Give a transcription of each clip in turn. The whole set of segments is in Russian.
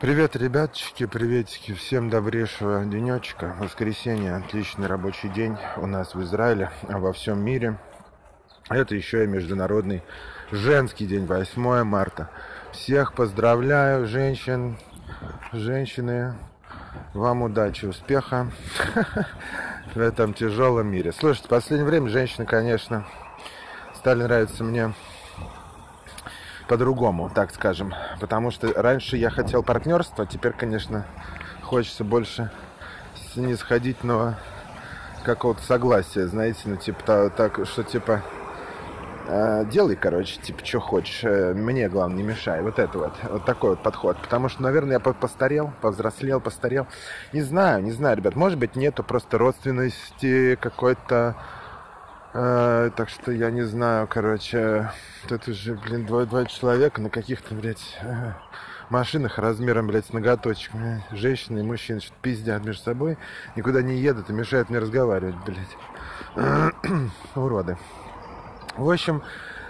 Привет, ребятчики, приветики, всем добрейшего денечка. Воскресенье, отличный рабочий день у нас в Израиле, а во всем мире. Это еще и Международный женский день, 8 марта. Всех поздравляю, женщин, женщины, вам удачи, успеха в этом тяжелом мире. Слушайте, в последнее время женщины, конечно, стали нравиться мне по-другому, так скажем. Потому что раньше я хотел партнерства, теперь, конечно, хочется больше снисходительного какого-то согласия, знаете, ну, типа, так, что, типа, э, делай, короче, типа, что хочешь, э, мне, главное, не мешай. Вот это вот, вот такой вот подход. Потому что, наверное, я постарел, повзрослел, постарел. Не знаю, не знаю, ребят, может быть, нету просто родственности какой-то а, так что я не знаю, короче, тут уже, блин, двое, два человека на каких-то, блядь, машинах размером, блядь, с ноготочек. Женщины и мужчины что-то пиздят между собой, никуда не едут и мешают мне разговаривать, блядь. Уроды. В общем,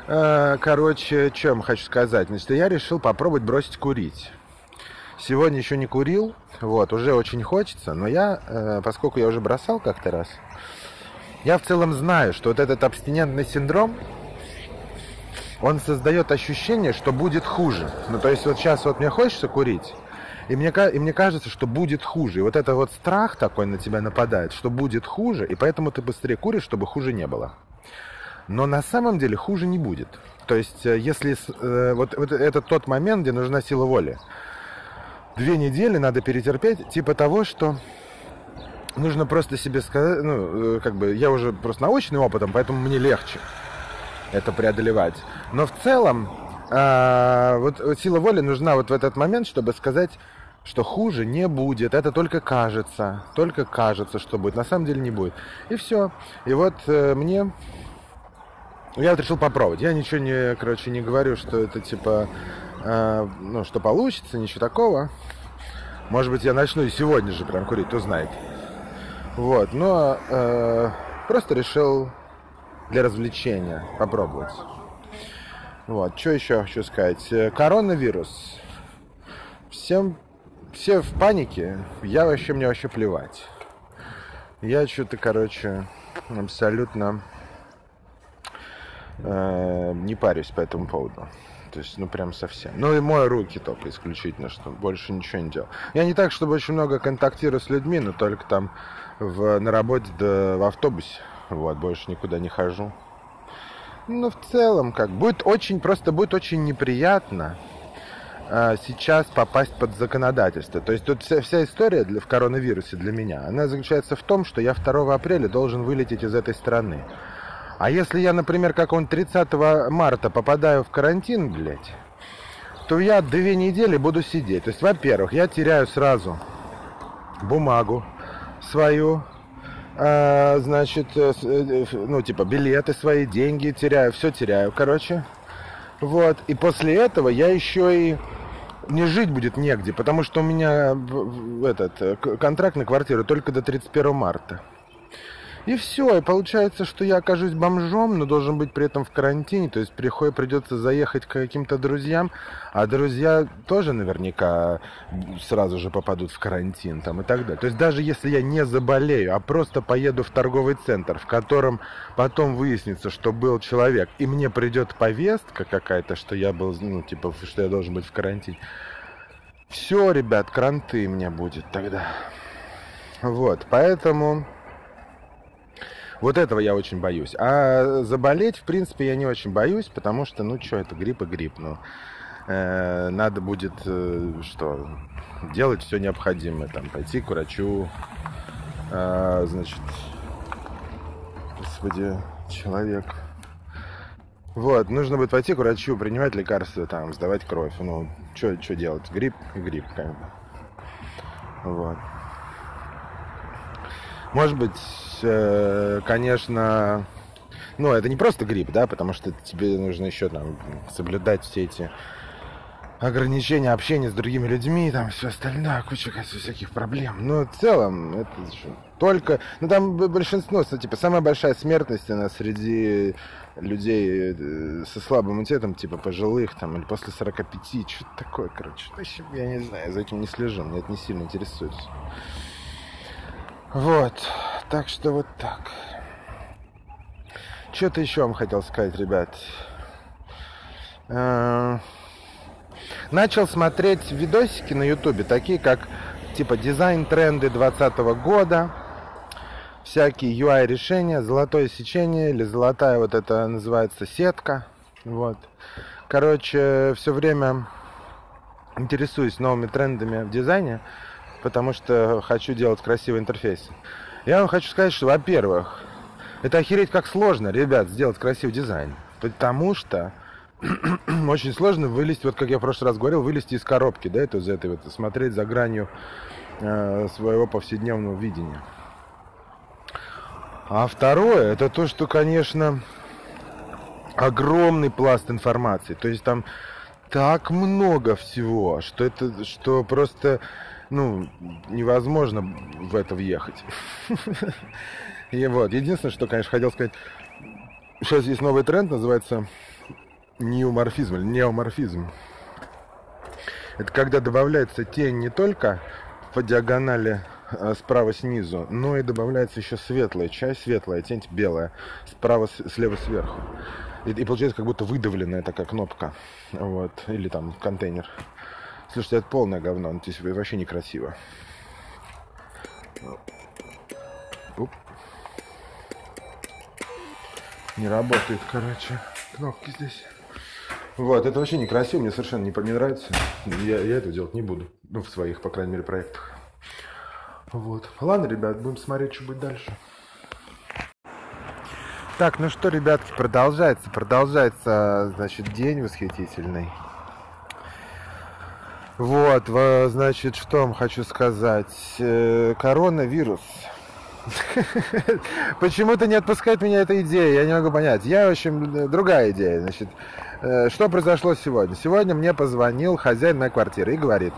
э, короче, что я хочу сказать. Значит, я решил попробовать бросить курить. Сегодня еще не курил, вот, уже очень хочется, но я, э, поскольку я уже бросал как-то раз, я в целом знаю, что вот этот абстинентный синдром, он создает ощущение, что будет хуже. Ну, то есть вот сейчас вот мне хочется курить, и мне, и мне кажется, что будет хуже. И вот это вот страх такой на тебя нападает, что будет хуже, и поэтому ты быстрее куришь, чтобы хуже не было. Но на самом деле хуже не будет. То есть, э, если э, вот, вот это тот момент, где нужна сила воли. Две недели надо перетерпеть, типа того, что нужно просто себе сказать, ну, э, как бы, я уже просто научный опытом, поэтому мне легче это преодолевать. Но в целом, э, вот, вот сила воли нужна вот в этот момент, чтобы сказать, что хуже не будет. Это только кажется, только кажется, что будет. На самом деле не будет. И все. И вот э, мне... Я вот решил попробовать. Я ничего не, короче, не говорю, что это типа, э, ну, что получится, ничего такого. Может быть, я начну и сегодня же прям курить, кто знает. Вот, но э, просто решил для развлечения попробовать. Вот, что еще хочу сказать? Э, коронавирус. Всем, все в панике. Я вообще, мне вообще плевать. Я что-то, короче, абсолютно э, не парюсь по этому поводу. То есть, ну, прям совсем. Ну, и мою руки только исключительно, что больше ничего не делал. Я не так, чтобы очень много контактирую с людьми, но только там в, на работе да в автобусе. Вот, больше никуда не хожу. Ну, в целом, как, будет очень, просто будет очень неприятно а, сейчас попасть под законодательство. То есть тут вся, вся история для, в коронавирусе для меня, она заключается в том, что я 2 апреля должен вылететь из этой страны. А если я, например, как он 30 марта попадаю в карантин, блядь, то я две недели буду сидеть. То есть, во-первых, я теряю сразу бумагу свою, а, значит, э, э, ну, типа, билеты свои, деньги теряю, все теряю, короче. Вот, и после этого я еще и мне жить будет негде, потому что у меня этот э, контракт на квартиру только до 31 марта. И все, и получается, что я окажусь бомжом, но должен быть при этом в карантине, то есть приходит, придется заехать к каким-то друзьям, а друзья тоже наверняка сразу же попадут в карантин там и так далее. То есть даже если я не заболею, а просто поеду в торговый центр, в котором потом выяснится, что был человек, и мне придет повестка какая-то, что я был, ну, типа, что я должен быть в карантине, все, ребят, кранты мне будет тогда. Вот, поэтому вот этого я очень боюсь. А заболеть, в принципе, я не очень боюсь, потому что, ну что, это грипп и грипп. Ну, э, надо будет, э, что, делать все необходимое. Там, пойти к врачу, э, значит, господи, человек. Вот, нужно будет пойти к врачу, принимать лекарства, там, сдавать кровь. Ну, что делать? Грипп грипп, как бы. Вот. Может быть, э, конечно, ну, это не просто грипп, да, потому что тебе нужно еще там соблюдать все эти ограничения общения с другими людьми, там все остальное, куча всяких проблем. Но в целом, это только... Ну, там большинство, типа, самая большая смертность, она среди людей э, со слабым иммунитетом, типа пожилых там, или после 45, что-то такое, короче. Я не знаю, за этим не слежу, мне это не сильно интересует. Вот, так что вот так. Что-то еще вам хотел сказать, ребят. Э, начал смотреть видосики на ютубе, такие как типа дизайн-тренды 2020 года, всякие UI-решения, золотое сечение или золотая вот это называется сетка. Вот. Короче, все время интересуюсь новыми трендами в дизайне, потому что хочу делать красивый интерфейс. Я вам хочу сказать, что, во-первых, это охереть как сложно, ребят, сделать красивый дизайн. Потому что очень сложно вылезти, вот как я в прошлый раз говорил, вылезти из коробки, да, это из этой вот, смотреть за гранью э, своего повседневного видения. А второе, это то, что, конечно, огромный пласт информации. То есть там так много всего, что это, что просто, ну, невозможно в это въехать. И вот, единственное, что, конечно, хотел сказать, сейчас есть новый тренд, называется неоморфизм или неоморфизм. Это когда добавляется тень не только по диагонали а, справа снизу, но и добавляется еще светлая часть, светлая тень белая, справа, слева сверху. И, и получается как будто выдавленная такая кнопка, вот, или там контейнер. Слушайте, это полное говно, здесь вообще некрасиво. Оп. Не работает, короче, кнопки здесь. Вот, это вообще некрасиво, мне совершенно не, не нравится. Я, я это делать не буду. Ну, в своих, по крайней мере, проектах. Вот. Ладно, ребят, будем смотреть, что будет дальше. Так, ну что, ребятки, продолжается, продолжается, значит, день восхитительный. Вот, значит, что вам хочу сказать. Э, коронавирус. Почему-то не отпускает меня эта идея, я не могу понять. Я, в общем, другая идея. Значит, Э, что произошло сегодня? Сегодня мне позвонил хозяин моей квартиры и говорит,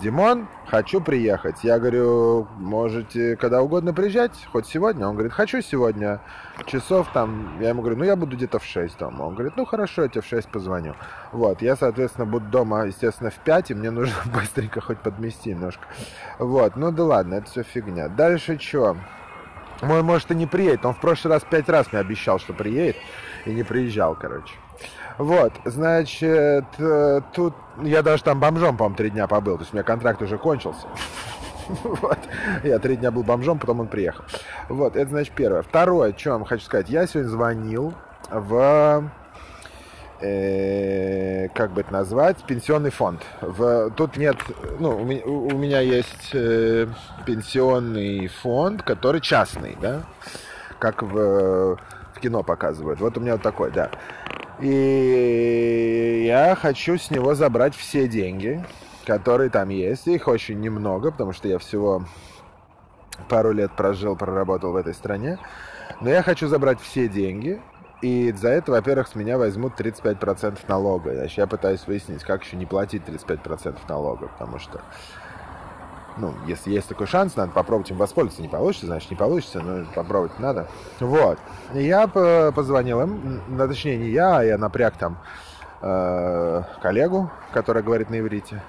Димон, хочу приехать. Я говорю, можете когда угодно приезжать, хоть сегодня. Он говорит, хочу сегодня. Часов там, я ему говорю, ну я буду где-то в 6 дома. Он говорит, ну хорошо, я тебе в 6 позвоню. Вот, я, соответственно, буду дома, естественно, в 5, и мне нужно быстренько хоть подмести немножко. Вот, ну да ладно, это все фигня. Дальше что? Мой, может, и не приедет. Он в прошлый раз пять раз мне обещал, что приедет, и не приезжал, короче. Вот, значит, э, тут я даже там бомжом, по-моему, три дня побыл, то есть у меня контракт уже кончился. Вот. Я три дня был бомжом, потом он приехал. Вот, это значит первое. Второе, что я вам хочу сказать. Я сегодня звонил в э, как бы это назвать, пенсионный фонд. В, тут нет, ну, у меня, у меня есть э, пенсионный фонд, который частный, да, как в, в кино показывают. Вот у меня вот такой, да. И я хочу с него забрать все деньги, которые там есть. Их очень немного, потому что я всего пару лет прожил, проработал в этой стране. Но я хочу забрать все деньги. И за это, во-первых, с меня возьмут 35% налога. Я пытаюсь выяснить, как еще не платить 35% налога, потому что ну, если есть такой шанс, надо попробовать им воспользоваться. Не получится, значит, не получится, но попробовать надо. Вот. Я позвонил им, ну, точнее, не я, а я напряг там э, коллегу, которая говорит на иврите.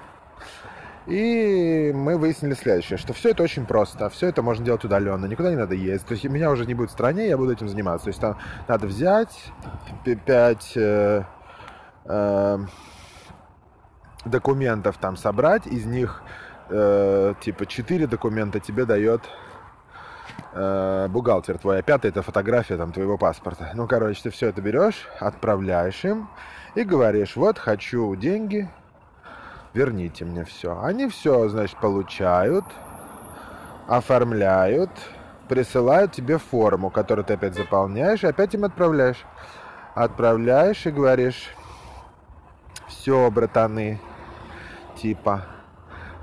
И мы выяснили следующее, что все это очень просто, все это можно делать удаленно, никуда не надо ездить. То есть меня уже не будет в стране, я буду этим заниматься. То есть там надо взять 5 э, э, документов там собрать, из них э, типа 4 документа тебе дает э, бухгалтер твой, а пятый это фотография там твоего паспорта. Ну, короче, ты все это берешь, отправляешь им и говоришь, вот хочу деньги, верните мне все. Они все, значит, получают, оформляют, присылают тебе форму, которую ты опять заполняешь, и опять им отправляешь. Отправляешь и говоришь, все, братаны, типа,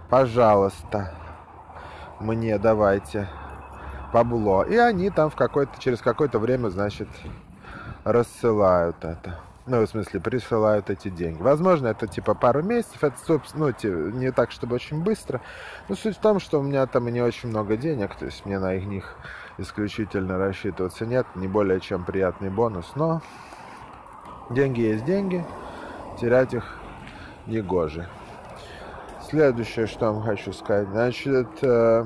пожалуйста, мне давайте бабло. И они там в какой-то, через какое-то время, значит, рассылают это. Ну, в смысле, присылают эти деньги. Возможно, это типа пару месяцев, это, собственно, ну, не так, чтобы очень быстро. Но суть в том, что у меня там не очень много денег, то есть мне на их исключительно рассчитываться нет, не более чем приятный бонус, но Деньги есть деньги, терять их не гоже. Следующее, что вам хочу сказать, значит, э,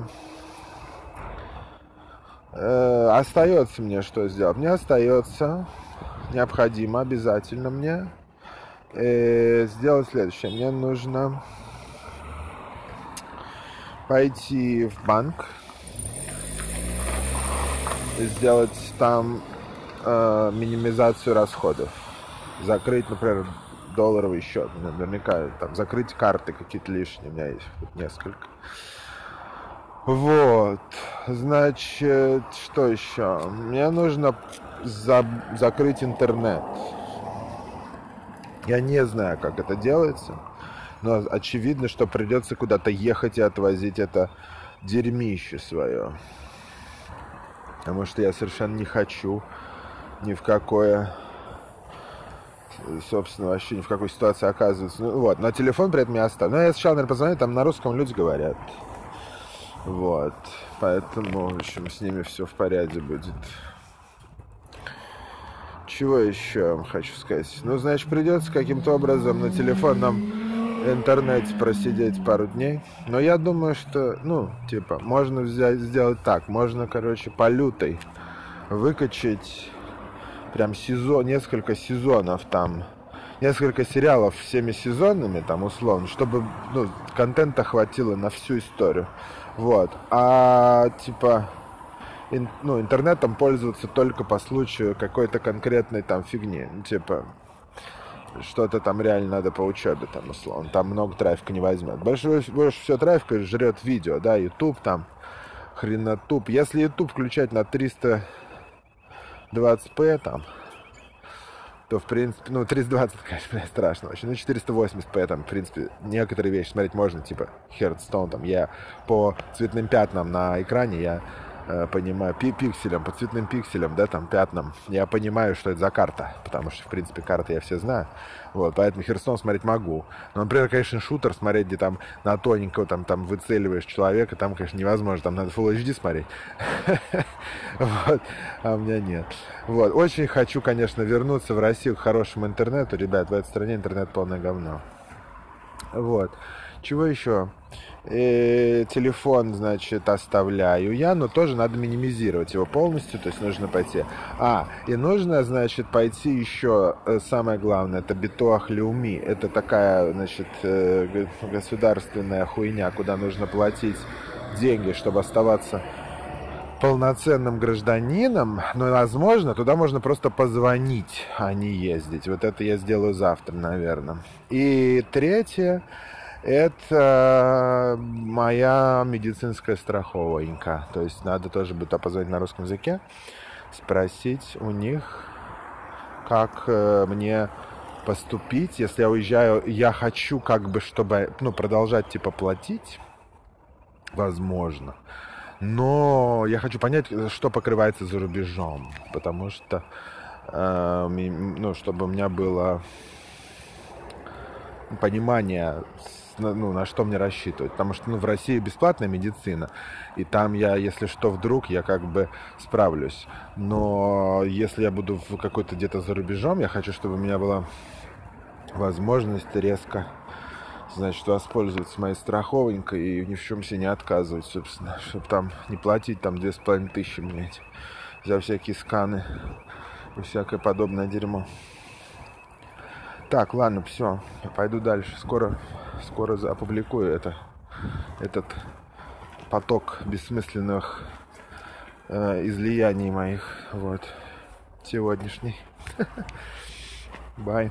э, остается мне что сделать? Мне остается, необходимо, обязательно мне э, сделать следующее. Мне нужно пойти в банк, сделать там э, минимизацию расходов, закрыть, например, долларовый счет, наверняка там закрыть карты какие-то лишние, у меня есть несколько. Вот, значит, что еще? Мне нужно за закрыть интернет. Я не знаю, как это делается, но очевидно, что придется куда-то ехать и отвозить это дерьмище свое. Потому что я совершенно не хочу ни в какое собственно, вообще ни в какой ситуации оказывается. Ну, вот, на телефон при этом я оставлю. Но я сначала, наверное, позвоню, там на русском люди говорят. Вот, поэтому, в общем, с ними все в порядке будет. Чего еще вам хочу сказать? Ну, значит, придется каким-то образом на телефонном интернете просидеть пару дней. Но я думаю, что, ну, типа, можно взять, сделать так. Можно, короче, по лютой выкачать прям сезон, несколько сезонов там, несколько сериалов всеми сезонами, там, условно, чтобы, ну, контента хватило на всю историю. Вот. А, типа, ин, ну, интернетом пользоваться только по случаю какой-то конкретной там фигни. Типа, что-то там реально надо по учебе, там, условно. Там много трафика не возьмет. Больше, больше всего трафика жрет видео, да, YouTube там, хренотуп. Если YouTube включать на 300 20p там, то, в принципе, ну, 320, конечно, страшно очень. Ну, 480p там, в принципе, некоторые вещи смотреть можно, типа Hearthstone, там, я по цветным пятнам на экране, я понимаю, пикселям, по цветным пикселям, да, там, пятнам, я понимаю, что это за карта, потому что, в принципе, карты я все знаю, вот, поэтому Херсон смотреть могу. Но, например, конечно, шутер смотреть, где там на тоненького, там, там выцеливаешь человека, там, конечно, невозможно, там надо Full HD смотреть, вот, а у меня нет. Вот, очень хочу, конечно, вернуться в Россию к хорошему интернету, ребят, в этой стране интернет полное говно. Вот. Чего еще? Э, телефон, значит, оставляю я, но тоже надо минимизировать его полностью, то есть нужно пойти. А, и нужно, значит, пойти еще, э, самое главное, это Битуах Люми. Это такая, значит, э, государственная хуйня, куда нужно платить деньги, чтобы оставаться полноценным гражданином, но, возможно, туда можно просто позвонить, а не ездить. Вот это я сделаю завтра, наверное. И третье, это моя медицинская страховка. То есть надо тоже будет позвонить на русском языке, спросить у них, как э, мне поступить, если я уезжаю, я хочу как бы, чтобы, ну, продолжать типа платить, возможно. Но я хочу понять, что покрывается за рубежом, потому что, э, ну, чтобы у меня было понимание ну, на что мне рассчитывать. Потому что ну, в России бесплатная медицина, и там я, если что, вдруг, я как бы справлюсь. Но если я буду в какой-то где-то за рубежом, я хочу, чтобы у меня была возможность резко значит, воспользоваться моей страховенькой и ни в чем себе не отказывать, собственно, чтобы там не платить там две с половиной тысячи, блядь, за всякие сканы и всякое подобное дерьмо. Так, ладно, все, пойду дальше. Скоро, скоро опубликую это, этот поток бессмысленных э, излияний моих, вот, сегодняшний. Бай.